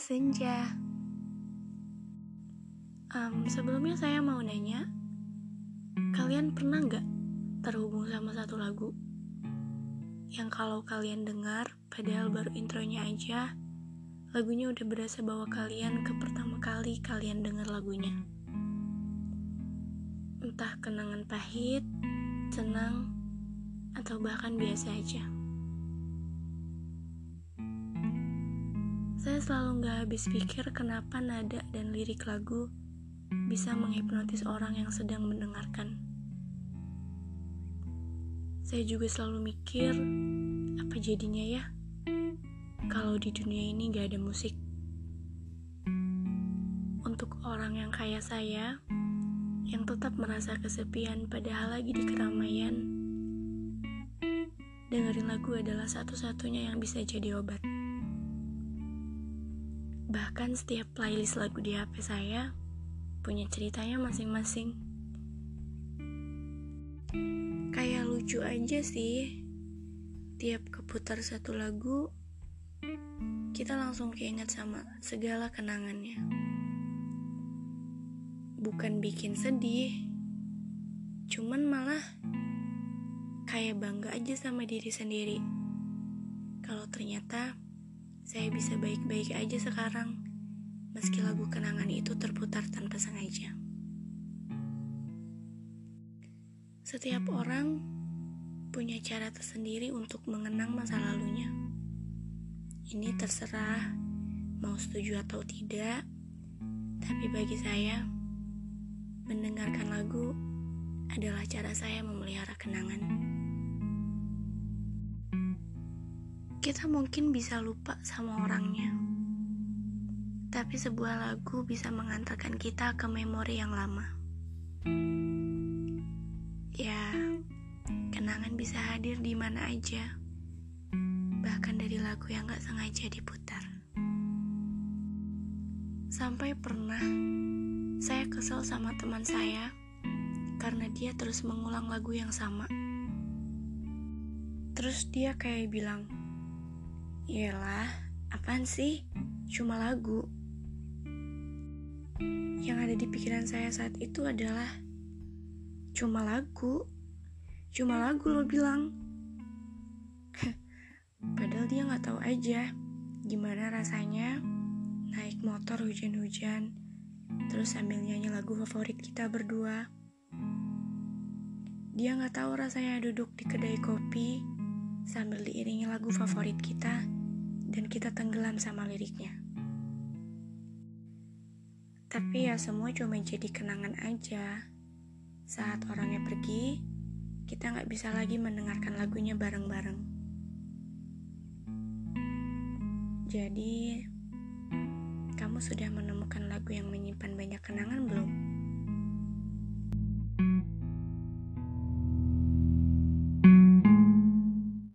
senja. Um, sebelumnya saya mau nanya, kalian pernah nggak terhubung sama satu lagu yang kalau kalian dengar, padahal baru intronya aja, lagunya udah berasa bawa kalian ke pertama kali kalian dengar lagunya. Entah kenangan pahit, senang, atau bahkan biasa aja. Saya selalu gak habis pikir kenapa nada dan lirik lagu bisa menghipnotis orang yang sedang mendengarkan. Saya juga selalu mikir, apa jadinya ya kalau di dunia ini gak ada musik? Untuk orang yang kaya saya, yang tetap merasa kesepian padahal lagi di keramaian, dengerin lagu adalah satu-satunya yang bisa jadi obat. Bahkan setiap playlist lagu di HP saya punya ceritanya masing-masing. Kayak lucu aja sih. Tiap keputar satu lagu, kita langsung keinget sama segala kenangannya. Bukan bikin sedih, cuman malah kayak bangga aja sama diri sendiri. Kalau ternyata saya bisa baik-baik aja sekarang, meski lagu kenangan itu terputar tanpa sengaja. Setiap orang punya cara tersendiri untuk mengenang masa lalunya. Ini terserah mau setuju atau tidak, tapi bagi saya, mendengarkan lagu adalah cara saya memelihara kenangan. Kita mungkin bisa lupa sama orangnya, tapi sebuah lagu bisa mengantarkan kita ke memori yang lama. Ya, kenangan bisa hadir di mana aja, bahkan dari lagu yang gak sengaja diputar. Sampai pernah saya kesel sama teman saya karena dia terus mengulang lagu yang sama. Terus dia kayak bilang, Iyalah, apaan sih? Cuma lagu. Yang ada di pikiran saya saat itu adalah cuma lagu. Cuma lagu lo bilang. Padahal dia nggak tahu aja gimana rasanya naik motor hujan-hujan terus sambil nyanyi lagu favorit kita berdua. Dia nggak tahu rasanya duduk di kedai kopi sambil diiringi lagu favorit kita dan kita tenggelam sama liriknya. Tapi ya semua cuma jadi kenangan aja. Saat orangnya pergi, kita nggak bisa lagi mendengarkan lagunya bareng-bareng. Jadi, kamu sudah menemukan lagu yang menyimpan banyak kenangan belum?